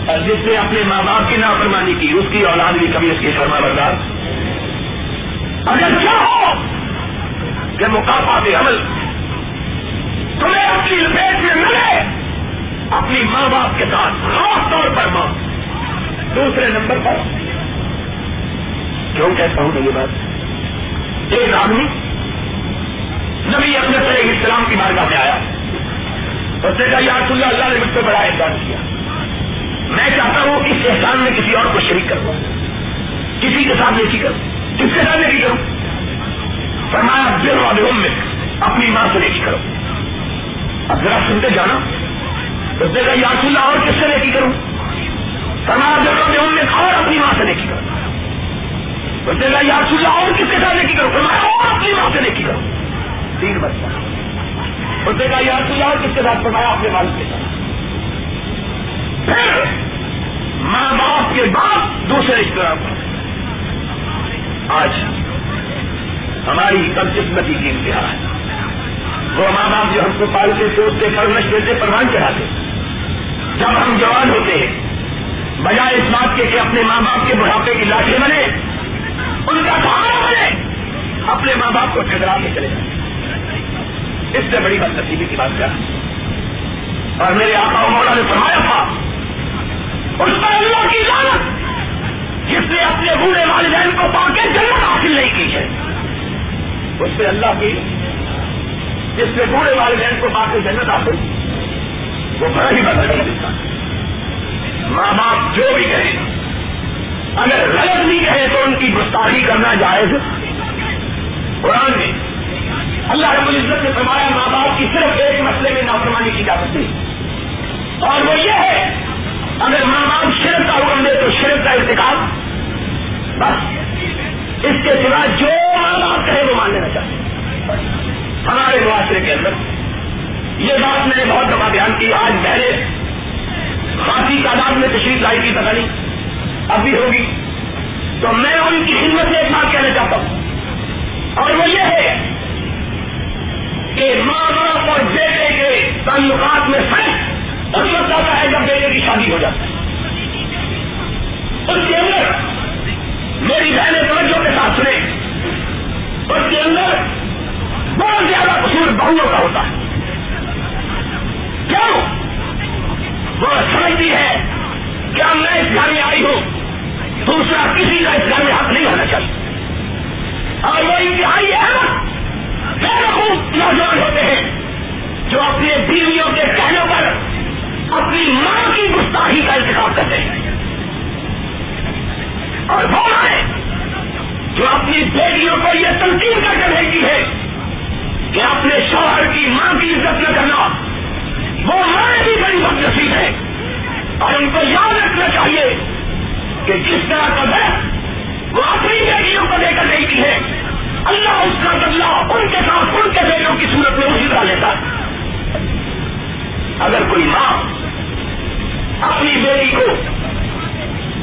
اور جس نے اپنے ماں باپ کی نافرمانی کی، اس کی اولاد بھی کبھی اس کی فرما بردار اگر کیا ہو کہ مقافات عمل تمہیں اپنی لپیٹ میں ملے، اپنی ماں باپ کے ساتھ خاص طور پر ماں دوسرے نمبر پر کیوں کہتا ہوں میں یہ بات؟ ایک آدمی نبی اپنے علیہ السلام کی بارگاہ میں آیا اور کہا یا اللہ اللہ نے مجھ سے بڑا احسان کیا۔ میں چاہتا ہوں اس احسان میں کسی اور کو شریک کروں۔ کسی کے ساتھ نیکی کروں۔ کس کے ساتھ نیکی کروں؟ فرمایا دل والے میں اپنی ماں سے نیکی کرو۔ اب ذرا سنتے جانا۔ اس نے کہا، یا اللہ، اور کس سے نیکی کروں؟ فرمایا دل والے میں اور اپنی ماں سے نیکی کروں اس نے کہا، یا اللہ، اور کس کے ساتھ نیکی کروں؟ فرمایا، اور اپنی ماں سے نیکی کروں تین بچہ۔ اس نے کہا یار تو یار کس کے ساتھ؟ پڑھایا اپنے والد کے ساتھ۔ پھر ماں باپ کے بعد دوسرے رشتے دار آج ہماری کل قسمتی کی انتہا ہے۔ وہ ماں باپ جو ہم کو پالتے، سوچتے پرورش دیتے، پروان چڑھاتے۔ جب ہم جوان ہوتے ہیں، بجائے اس بات کے کہ اپنے ماں باپ کے بڑھاپے کی لاٹھی بنے، ان کا سہارا بنے، اپنے ماں باپ کو ٹھکرا کے چلے جائیں اس سے بڑی بد نصیبی کی بات کیا؟ اور میرے آقا مولا نے فرمایا تھا اس پر اللہ کی لانت جس نے اپنے بوڑھے والدین کو پا کے جنت حاصل نہیں کی ہے۔ اس سے اللہ کی جس نے بوڑھے والدین کو پا کے جنت حاصل وہ بڑا ہی بدل دیتا ماں باپ جو بھی کہیں، اگر غلط نہیں کہے تو ان کی گستاخی کرنا جائز۔ قرآن میں اللہ رب العزت نے فرمایا، ماں باپ کی صرف ایک مسئلے میں نافرمانی کی جا سکتی۔ اور وہ یہ ہے اگر ماں باپ شرک کا حکم دے تو شرک کا انتخاب بس۔ اس کے سوا جو ماں باپ کہے وہ مان لینا چاہتے ہمارے معاشرے کے اندر یہ بات میں نے بہت دفعہ بیان کی، آج پہلے خاصی تعداد میں تشریف لائی کی پتہ نہیں۔ اب بھی ہوگی۔ تو میں ان کی خدمت میں ایک بات کہنا چاہتا ہوں۔ اور وہ یہ ہے کہ ماں باپ اور بیٹے کے تعلقات میں فرق اس وقت آتا ہے جب بیٹے کی شادی ہو جاتی ہے۔ اس کے اندر میری بہنیں توجہ کے ساتھ سنے اس کے اندر بہت زیادہ قصور بہوؤں کا ہوتا ہے۔ کیوں؟ وہ سمجھتی ہے کیا میں اس گھر میں آئی ہوں۔ دوسرا کسی کا اس گھر میں حق نہیں ہونا چاہیے۔ اور وہ انتہائی احمد خوب نوجوان ہوتے ہیں جو اپنے بیویوں کے اپنی ماں کی گستاخی کا انتخاب کرتے ہیں۔ اور وہ ہے جو اپنی بیٹیوں کو یہ تنقید کر کے بھیجتی ہے کہ اپنے شوہر کی ماں کی عزت نہ کرنا، وہ ماں بھی بڑی بد نصیب ہے۔ اور ان کو یاد رکھنا چاہیے کہ جس طرح کا بہت وہ اپنی بیٹیوں کو دے کر دیتی ہے اللہ اس کا بدلا ان کے ساتھ ان کے بیٹوں کی صورت میں اسی طرح لیتا ہے۔ اگر کوئی ماں اپنی بیٹی کو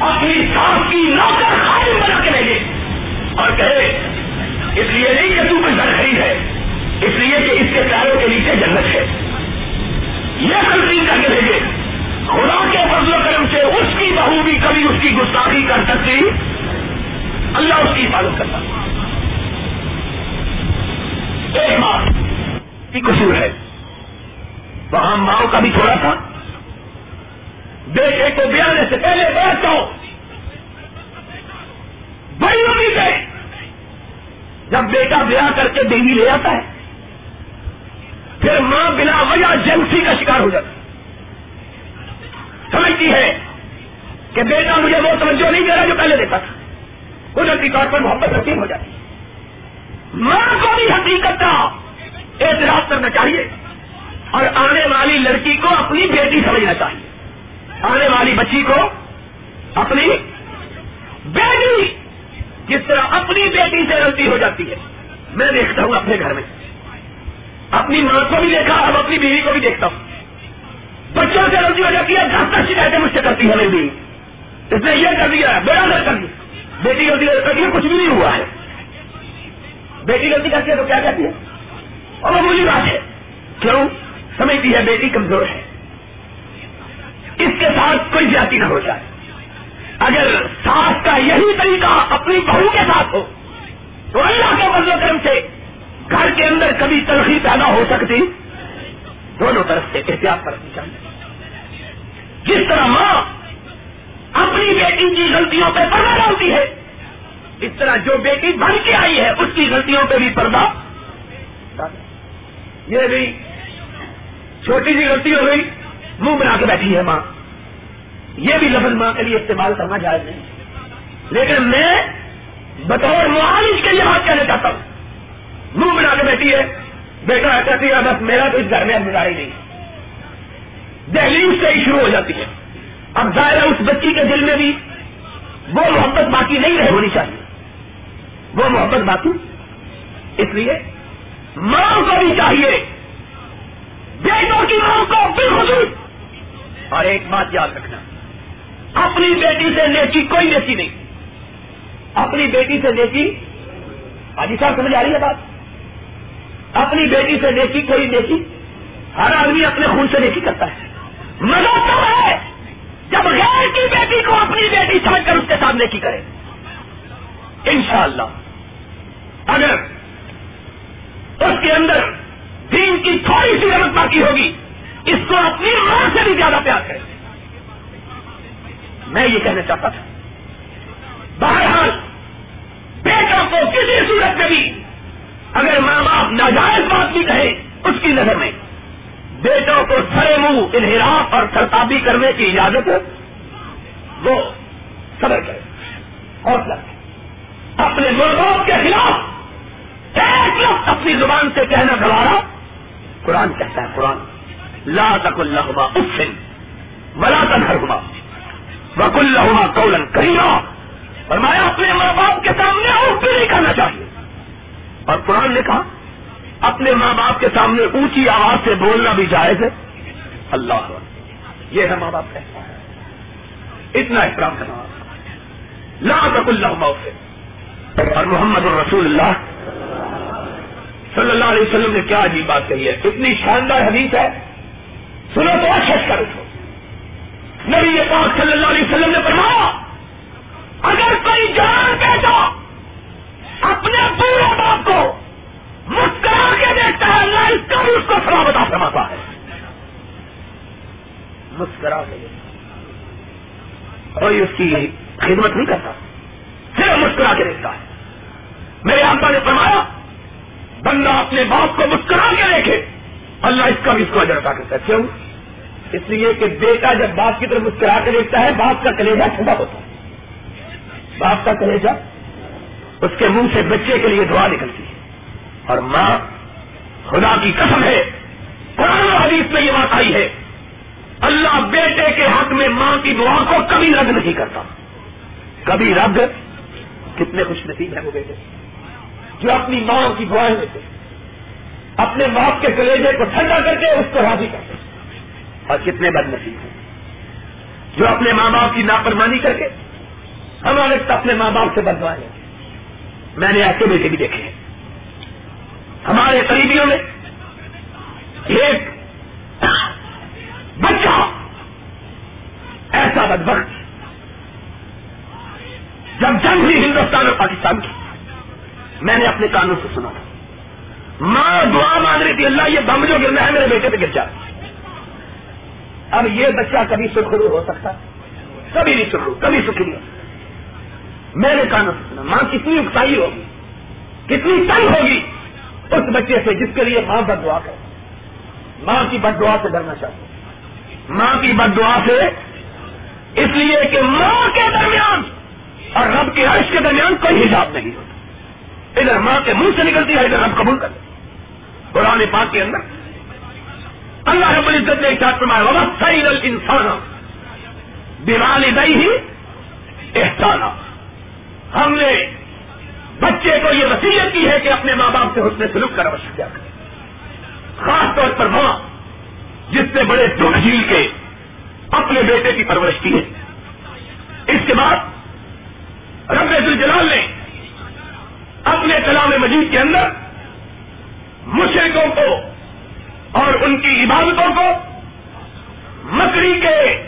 اپنی سانس کی نوکر خادم بنا کے لے اور کہے، اس لیے نہیں کہ تم گھر خرید ہے، اس لیے کہ اس کے پیاروں کے نیچے جنت ہے۔ یہ غلطی کر کے بھیجے۔ خدا کے فضل و کرم سے اس کی بہو بھی کبھی اس کی گستاخی کر سکتی۔ اللہ اس کی حفاظت کرتا۔ ایک ماں کی قصور ہے۔ وہاں ماں کا بھی تھوڑا تھا۔ بیٹے کو بیانے سے پہلے بیٹھ جاؤ بڑی امید ہے جب بیٹا بیاہ کر کے بیوی لے آتا ہے، پھر ماں بنا وجہ جنسی کا شکار ہو جاتا سمجھتی ہے کہ بیٹا مجھے وہ توجہ نہیں دے رہا جو پہلے دیتا تھا۔ قدرتی طور پر محبت رسیم ہو جاتی۔ ماں کو بھی حقیقت کا اعتراض کرنا چاہیے اور آنے والی لڑکی کو اپنی بیٹی سمجھنا چاہیے۔ آنے والی بچی کو اپنی بیٹی، جس طرح اپنی بیٹی سے غلطی ہو جاتی ہے۔ میں دیکھتا ہوں اپنے گھر میں۔ اپنی ماں کو بھی دیکھا، اب اپنی بیوی کو بھی دیکھتا ہوں۔ بچوں سے غلطی ہو جاتی ہے جہاں تک شکایتیں مجھ سے کرتی ہے میری بیوی۔ اس نے یہ کر دیا، بیڑا گھر کر دیا۔ بیٹی غلطی کرتی ہے کچھ بھی نہیں ہوا ہے۔ بیٹی غلطی کرتی ہے تو کیا کہتی ہے؟ اور وہ مجھے بات ہے کیوں؟ سمجھتی ہے بیٹی کمزور ہے۔ اس کے ساتھ کوئی زیادتی نہ ہو جائے۔ اگر ساس کا یہی طریقہ اپنی بہو کے ساتھ ہو، تو اللہ کے و کرم سے گھر کے اندر کبھی تلخی پیدا ہو سکتی۔ دونوں طرف سے احتیاط کرنی چاہیے جس طرح ماں اپنی بیٹی کی غلطیوں پہ پردہ ڈالتی ہے، اس طرح جو بیٹی بن کے آئی ہے، اس کی غلطیوں پہ بھی پردہ۔ یہ بھی چھوٹی سی غلطی ہو گئی۔ منہ بنا کے بیٹھی ہے ماں۔ یہ بھی لفظ ماں کے لیے استعمال کرنا جائز نہیں۔ لیکن میں بطور معالج کے لیے بات کہنا چاہتا ہوں۔ منہ بنا کے بیٹھی ہے۔ بیٹا کہتی ہے، بس میرا تو اس گھر میں گزاری نہیں۔ دہلی سے ہی شروع ہو جاتی ہے۔ اب ظاہر اس بچی کے دل میں بھی وہ محبت باقی نہیں رہ ہونی چاہیے۔ وہ محبت باقی۔ اس لیے ماں کو بھی چاہیے۔ بیٹوں کی ماں کو بالخصوص اور ایک بات یاد رکھنا۔ اپنی بیٹی سے نیکی کوئی نیکی نہیں۔ اپنی بیٹی سے نیکی۔ حاجی صاحب، سمجھ آ رہی ہے بات؟ اپنی بیٹی سے نیکی کوئی نیکی۔ ہر آدمی اپنے خون سے نیکی کرتا ہے۔ مزہ تو ہے۔ جب غیر کی بیٹی کو اپنی بیٹی سمجھ کر اس کے سامنے کی کرے۔ انشاءاللہ۔ اگر اس کے اندر دین کی تھوڑی سی غلط باقی ہوگی اس کو اپنی ماں سے بھی زیادہ پیار کرے۔ میں یہ کہنا چاہتا تھا۔ بہرحال، بیٹا کو کسی صورت میں بھی اگر ماں باپ ناجائز بات بھی کہے، اس کی نظر میں بیٹوں کو سرے منہ انحراف اور سرتابی کرنے کی اجازت وہ صبر کرے۔ حوصلہ اپنے ماں باپ کے خلاف ایک لفظ اپنی زبان سے کہنا گوارا۔ قرآن کہتا ہے، قرآن۔ لا تک اللہ اسن ولا تنہرما وک اللہ کولن کریما فرمایا اپنے ماں باپ کے سامنے اور بھی نہیں کرنا چاہیے؟ اور قرآن نے کہا، اپنے ماں باپ کے سامنے اونچی آواز سے بولنا بھی جائز ہے۔ اللہ یہ ہے ماں باپ کہتا ہے اتنا احترام کرنا لا تک اللہ سے اور محمد الرسول اللہ صلی اللہ علیہ وسلم نے کیا عجیب بات کہی ہے۔ اتنی شاندار حدیث ہے۔ سنو تو اچھا, اچھا کر اٹھو نبی یہ پاک صلی اللہ علیہ وسلم نے پڑھا اگر کوئی جان بیٹا اپنے پورے باپ کو مسکرا کے دیکھتا ہے اللہ اس کا بھی اس کو سلامتا سماتا ہے۔ مسکرا کے کوئی اس کی خدمت نہیں کرتا، صرف مسکرا کے دیکھتا ہے۔ میرے آقا نے فرمایا، بندہ اپنے باپ کو مسکرا کے دیکھے۔ اللہ اس کا بھی اس کو اجرتا کرتا ہے۔ کیوں؟ اس لیے کہ بیٹا جب باپ کی طرف مسکرا کے دیکھتا ہے، باپ کا کلیجا ٹھنڈا ہوتا ہے۔ باپ کا کلیجا اس کے منہ سے بچے کے لیے دعا نکلتی ہے۔ اور ماں خدا کی قسم ہے، قرآن حدیث میں یہ بات آئی ہے، اللہ بیٹے کے حق میں ماں کی دعا کو کبھی رد نہیں کرتا۔ کبھی رد کتنے خوش نصیب ہیں وہ بیٹے۔ جو اپنی ماں کی دعائیں دیتے اپنے باپ کے کلیجے کو ٹھنڈا کر کے اس کو راضی کرتے اور کتنے بد نصیب ہیں۔ جو اپنے ماں باپ کی نافرمانی کر کے ہمارے اپنے ماں باپ سے بدوائے میں نے ایسے بیٹے بھی دیکھے ہیں۔ ہمارے قریبیوں میں ایک بچہ ایسا بدبخت جب جنگ ہوئی ہندوستان اور پاکستان کی، میں نے اپنے کانوں سے سنا تھا۔ ماں دعا مانگ رہی تھی، اللہ یہ بم جو گرنا ہے میرے بیٹے پہ گر جائے اب یہ بچہ کبھی سرخرو ہو سکتا، کبھی نہیں سرخرو کبھی سکھ نہیں۔ میں نے کانوں سنا ماں کتنی اکسائی ہوگی، کتنی تنگ ہوگی اس بچے سے جس کے لیے ماں بد دعا کرے۔ ماں کی بد دعا سے ڈرنا چاہتے ماں کی بد دعا سے اس لیے کہ ماں کے درمیان اور رب کے عرش کے درمیان کوئی حجاب نہیں ہوتا۔ ادھر ماں کے منہ سے نکلتی ہے، ادھر رب قبول کر قرآن پاک کے اندر اللہ رب العزت نے چار فرمایا سعید انسان دیوالی دئی ہی احسانہ ہم نے بچے کو یہ وسیعت کی ہے کہ اپنے ماں باپ سے حسن سلوک کا روش کیا کرے خاص طور پر ماں، جس سے بڑے دکھ جھیل کے اپنے بیٹے کی پرورش کی ہے۔ اس کے بعد رب الجلال نے اپنے کلام مجید کے اندر مشرقوں کو اور ان کی عبادتوں کو مکڑی کے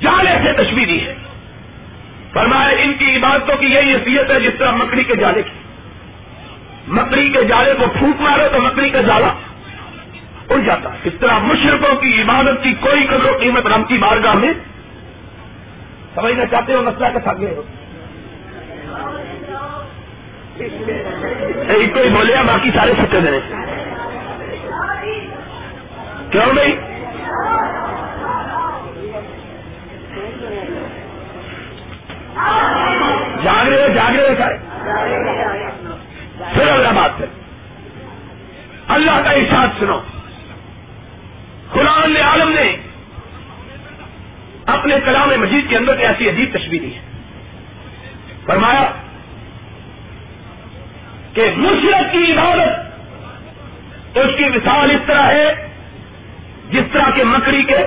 جالے سے تشویح دی ہے۔ فرمایا، ان کی عبادتوں کی یہی حیثیت ہے جس طرح مکڑی کے جالے کی۔ مکڑی کے جالے کو پھوک مارو تو مکڑی کا جالا اڑ جاتا۔ ہے اس طرح مشرقوں کی عبادت کی کوئی قدر و قیمت رام کی بارگاہ میں سمجھنا چاہتے ہو، مسئلہ کا تھا ایک کوئی بولے ہاں، باقی سارے سکے دینے کیوں بھائی؟ جاگ رہے جاگ رہے سارے۔ پھر اللہ بات ہے۔ اللہ کا احساس سنو۔ قرآن عالم نے اپنے کلام مجید کے اندر ایسی عجیب تشویر دی ہے۔ فرمایا کہ مشرق کی عبادت اس کی مثال اس طرح ہے جس طرح کے مکڑی کے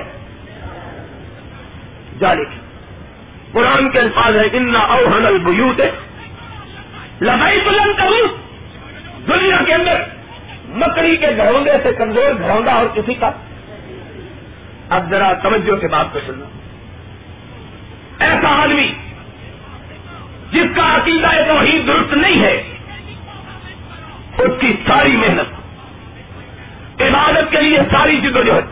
جالے کی۔ قرآن کے الفاظ ہے ان اوہن البیوت لبائی بلند کروں دنیا کے اندر مکڑی کے گھروندے سے کمزور گھروندا اور کسی کا۔ اب ذرا توجہ کے بات کو سننا ایسا آدمی جس کا عقیدہ توحید درست نہیں ہے اس کی ساری محنت عبادت کے لیے ساری جدوجہد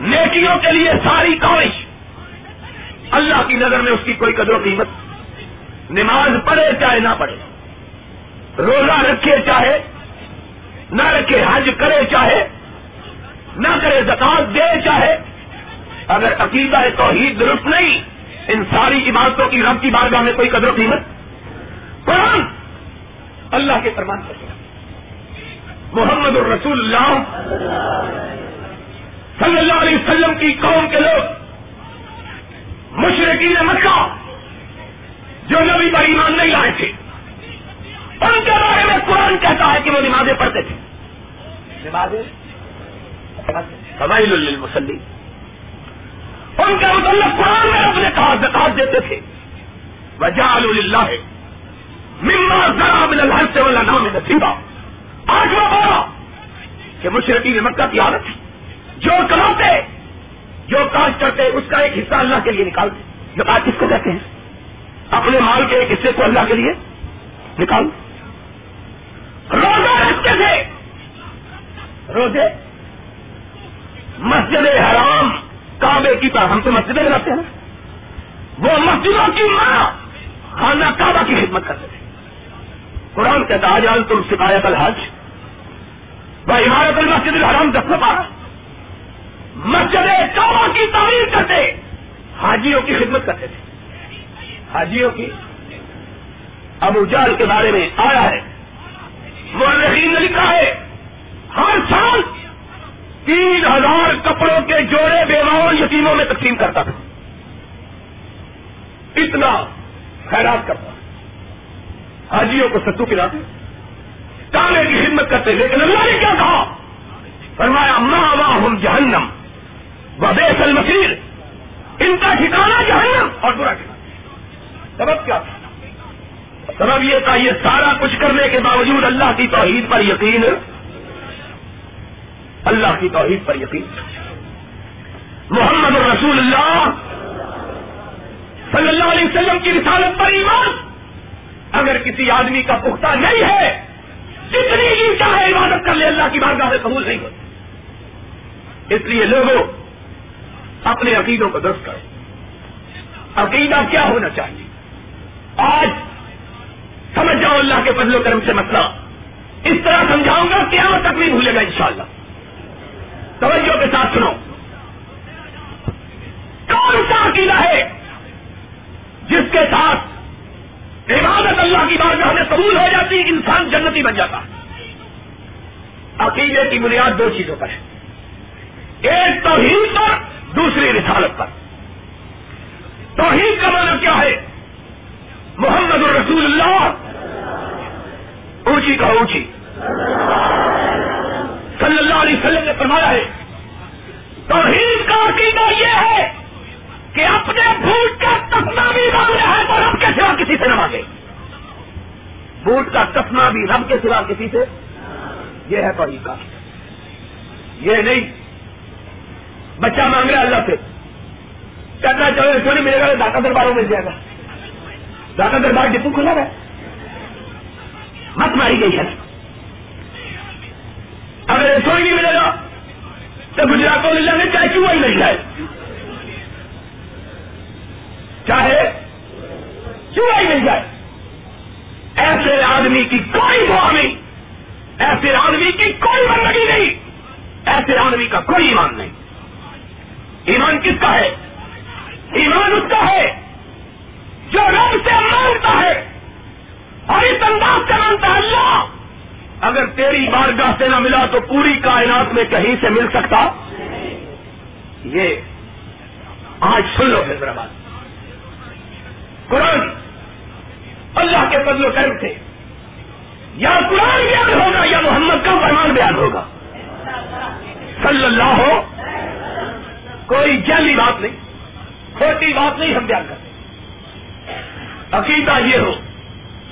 نیکیوں کے لیے ساری کاوش اللہ کی نظر میں اس کی کوئی قدر و قیمت۔ نماز پڑھے چاہے نہ پڑھے، روزہ رکھے چاہے، نہ رکھے، حج کرے چاہے، نہ کرے زکات دے چاہے۔ اگر عقیدہ توحید درست نہیں، ان ساری عبادتوں کی رب کی بارگاہ میں کوئی قدر و قیمت۔ قرآن اللہ کے فرمان کرے محمد الرسول اللہ صلی اللہ علیہ وسلم کی قوم کے لوگ مشرقین مکہ، جو نبی پر ایمان نہیں لائے تھے، ان کے بارے میں قرآن کہتا ہے کہ وہ نمازیں پڑھتے تھے۔ نمازیں؟ المسلی ان کا مطلب قرآن میں اپنے کہا، زکات دیتے تھے۔ وجال اللہ مما ذرا من الحج سے والا نام نصیبہ آٹھواں بارہ کہ مشرقی مکہ کی عادت تھی۔ جو کماتے، جو کاج کرتے، اس کا ایک حصہ اللہ کے لیے نکالتے زکات کس کو کہتے ہیں؟ اپنے مال کے ایک حصے کو اللہ کے لیے نکال روزہ رکھتے تھے۔ روزے۔ مسجد حرام کعبے کی طرح ہم تو مسجدیں بناتے ہیں۔ وہ مسجدوں کی ماں خانہ کعبہ کی خدمت کرتے تھے۔ قرآن کہتا آج آج تم شکایت الحج وہ عمارت المسجد الحرام دس پارا مسجد کعبہ کی تعمیر کرتے، حاجیوں کی خدمت کرتے تھے۔ حاجیوں کی ابو جال کے بارے میں آیا ہے۔ وہ نے لکھا ہے، ہر سال تین ہزار کپڑوں کے جوڑے بیواؤں یتیموں میں تقسیم کرتا تھا۔ اتنا خیرات کرتا حاجیوں کو ستو پلاتے کالے کی خدمت کرتے لیکن اللہ نے کیا کہا؟ فرمایا ماں ماں ہم جہنم وہ بے ان کا ٹھکانا جہنم اور برا ٹھکانا سبب کیا؟ تھا سبب یہ تھا، یہ سارا کچھ کرنے کے باوجود اللہ کی توحید پر یقین۔ اللہ کی توحید پر یقین۔ محمد رسول اللہ صلی اللہ علیہ وسلم کی رسالت پر ایمان۔ اگر کسی آدمی کا پختہ نہیں ہے جتنی ہی چاہے عبادت کر لے، اللہ کی بارگاہ میں قبول نہیں ہوتی۔ اس لیے لوگوں، اپنے عقیدوں کو درست کریں عقیدہ کیا ہونا چاہیے؟ آج سمجھ جاؤ اللہ کے فضل و کرم سے مسئلہ۔ اس طرح سمجھاؤں گا کیا تک نہیں بھولے گا انشاءاللہ۔ توجہ کے ساتھ سنو۔ کون سا عقیدہ ہے جس کے ساتھ عبادت اللہ کی بارگاہ میں قبول ہو جاتی، انسان جنتی بن جاتا۔ عقیدے کی بنیاد دو چیزوں پر ہے۔ ایک توحید پر، دوسری رسالت پر۔ توحید کا مطلب کیا ہے؟ محمد الرسول اللہ۔ اونچی کا اونچی۔ صلی اللہ علیہ وسلم نے فرمایا ہے، توحید کا عقیدہ یہ ہے کہ اپنے بھوٹ کا تپنا بھی رب ہے تو رب کے سوا کسی سے نہ مانگے۔ بھوٹ کا تپنا بھی رب کے سوا کسی سے؟ یہ ہے توحید کا۔ یہ نہیں۔ بچہ مانگ رہا اللہ سے۔ کہنا چاہے ایسا نہیں ملے گا داتا درباروں مل جائے گا۔ داتا دربار ڈپو کھلا ہے۔ مت ماری گئی ہے۔ اگر ایسو ہی نہیں ملے گا تو گجرات کو مل جائیں چاہے کیوں ہی مل جائے؟ چاہے، کیوں ہی مل جائے؟ ایسے آدمی کی کوئی دعا نہیں، ایسے آدمی کی کوئی بندگی نہیں، ایسے آدمی کا کوئی ایمان نہیں۔ ایمان کس کا ہے؟ ایمان اس کا ہے جو رب سے مانگتا ہے اور اس انداز سے مانگتا ہے، اللہ، اگر تیری بارگاہ سے نہ ملا تو پوری کائنات میں کہیں سے مل سکتا؟ یہ آج سن لو حیدرآباد۔ قرآن اللہ کے فضل و کرم سے یا قرآن بیان ہوگا یا محمد کا فرمان بیان ہوگا۔ صلی اللہ ہو۔ کوئی جلی بات نہیں چھوٹی بات نہیں ہم بیان کرتے۔ عقیدہ یہ ہو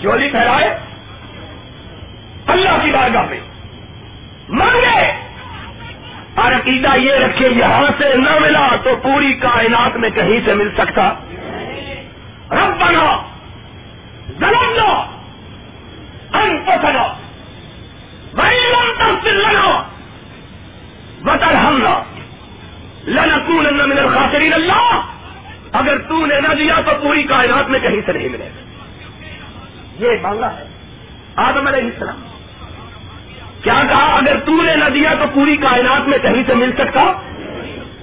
چولی پھیلائے، اللہ کی بارگاہ میں۔ مانگے۔ اور عقیدہ یہ رکھے، یہاں سے نہ ملا تو پوری کائنات میں کہیں سے مل سکتا۔ رب بنا ظلم لو لم تفصیل لگا بطر ہم لو من الخاسرین اللہ، اگر تو نے نہ دیا تو پوری کائنات میں کہیں سے نہیں ملے گا۔ یہ مانگا ہے، آدم علیہ السلام۔ کیا کہا؟ اگر تو نے نہ دیا تو پوری کائنات میں کہیں سے مل سکتا؟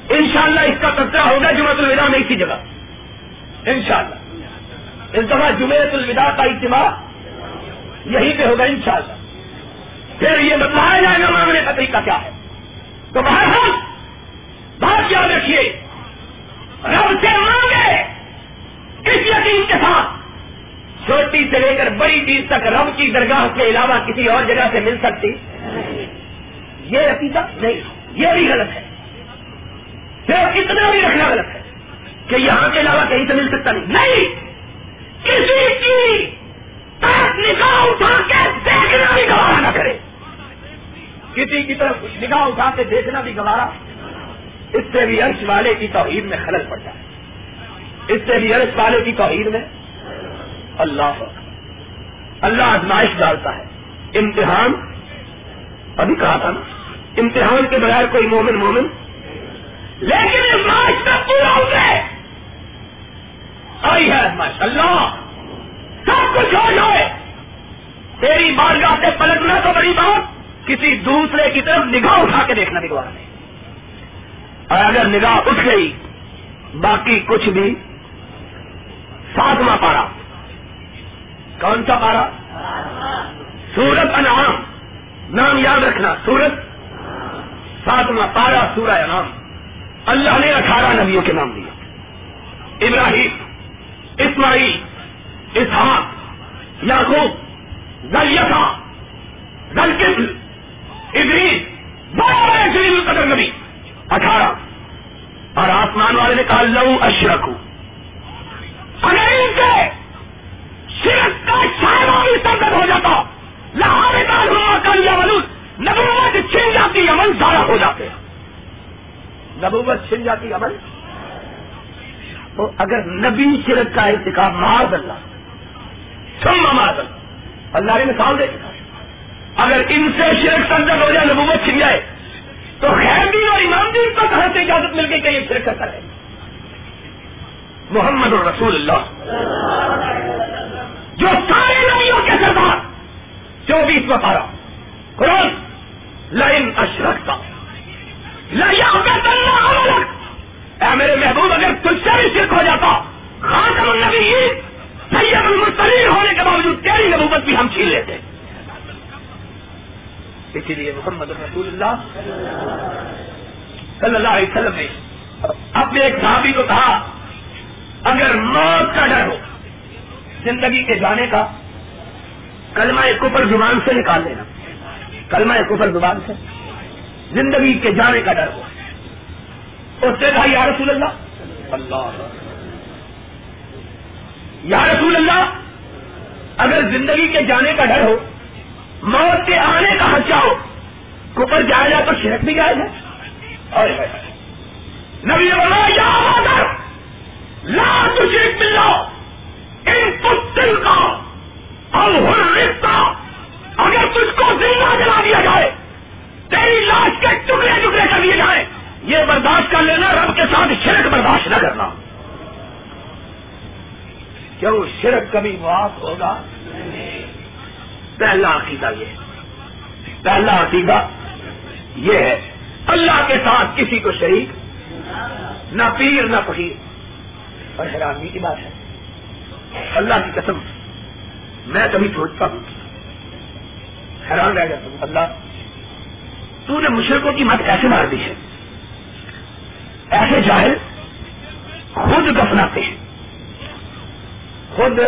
انشاءاللہ اس کا تذکرہ ہوگا جمعۃ الوداع میں اسی جگہ۔ انشاءاللہ۔ اس دفعہ جمعۃ الوداع کا اجتماع یہیں پہ ہوگا انشاءاللہ۔ پھر یہ بتلایا جائے گا مانگنے کا طریقہ کیا ہے؟ تو بہرحال بات یاد رکھیے، رب سے مانگے اس یقین کے ساتھ۔ چھوٹی سے لے کر بڑی چیز تک رب کی درگاہ کے علاوہ کسی اور جگہ سے مل سکتی۔ یہ عقیدہ نہیں، یہ بھی غلط ہے۔ صرف اتنا بھی رکھنا غلط ہے کہ یہاں کے علاوہ کہیں سے مل سکتا نہیں۔ نہیں! کسی کی نگاہ اٹھا کے دیکھنا بھی گوارا نہ کرے۔ کسی کی طرف نگاہ اٹھا کے دیکھنا بھی گوارا۔ اس سے بھی عرش والے کی توحید میں خلل پڑتا ہے۔ اس سے بھی عرش والے کی توحید میں اللہ اللہ آزمائش ڈالتا ہے۔ امتحان، ابھی کہا تھا نا، امتحان کے بغیر کوئی مومن مومن۔ لیکن آزمائش میں پورا ہو آئی ہے آزمائش اللہ سب کچھ ہو جائے۔ تیری بارگاہ سے پلٹنا تو بڑی بات، کسی دوسرے کی طرف نگاہ اٹھا کے دیکھنا بھی گوارا نہیں۔ اور اگر نگاہ اٹھ گئی، باقی کچھ بھی۔ ساتواں پارا۔ کون سا پارا؟ سورت انعام۔ نام یاد رکھنا، سورت۔ ساتواں پارا، سورہ انعام۔ اللہ نے اٹھارہ نبیوں کے نام دیا ابراہیم۔ اسماعیل، اسحاق، یعقوب زلیفہ زلکل ادریس، بڑے شریف القدر نبی، اٹھارہ۔ اور آسمان والے نے کہا، لو اشرکو۔ سے شرک کا شاعرہ بھی سرگت ہو جاتا۔ لہارے دار ہوا کر یا نبوت چھن جاتی، عمل ضائع ہو جاتے۔ ہیں نبوت چھن جاتی، عمل تو اگر نبی شرک کا ارتقاب مار اللہ سم مار اللہ نے مثال دے اگر ان سے شرک سنجد ہو جائے، نبوت چھن جائے، تو خیر دین اور امام دین کو کہاں سے اجازت مل گئی کہ یہ شرک کرتا ہے محمد الرسول اللہ۔ جو سارے نبیوں کے سردار چوبیس میں پارا، قرآن لائن اشرک تھا اے میرے محبوب، اگر تجھ سے بھی شرک ہو جاتا، خاتم النبی سید المرسلین ہونے کے باوجود تیری نبوت بھی ہم چھین لیتے۔ اسی لیے محمد رسول اللہ صلی اللہ علیہ وسلم نے اپنے ایک صحابی کو کہا، اگر موت کا ڈر ہو، زندگی کے جانے کا، کلمہ کفر زبان سے نکال لینا۔ کلمہ کفر زبان سے زندگی کے جانے کا ڈر ہو۔ اس سے کہا، یا رسول اللہ. اللہ. یا رسول اللہ، اگر زندگی کے جانے کا ڈر ہو، موت کے آنے کا خرچہ ہو، کفر جائے جائے تو شرک بھی جائے گا. اور نبی یا لا تشرک باللہ. ان پتل کا اب رشتہ اگر تجھ کو زندہ جلا دیا جائے، تیری لاش کے ٹکڑے ٹکڑے کر دیے جائیں یہ برداشت کر لینا، رب کے ساتھ شرک برداشت نہ کرنا۔ کیوں شرک کبھی معاف ہوگا؟ پہلا عقیدہ یہ پہلا عقیدہ یہ ہے، اللہ کے ساتھ کسی کو شریک نہ پیر نہ فقیر۔ اور حیرانی کی بات ہے، اللہ کی قسم، میں کبھی سوچتا ہوں، حیران رہ جاتا ہوں، اللہ، تو نے مشرقوں کی مت ایسے مار دی ہے۔ ایسے جاہل خود دفناتے ہیں۔ خود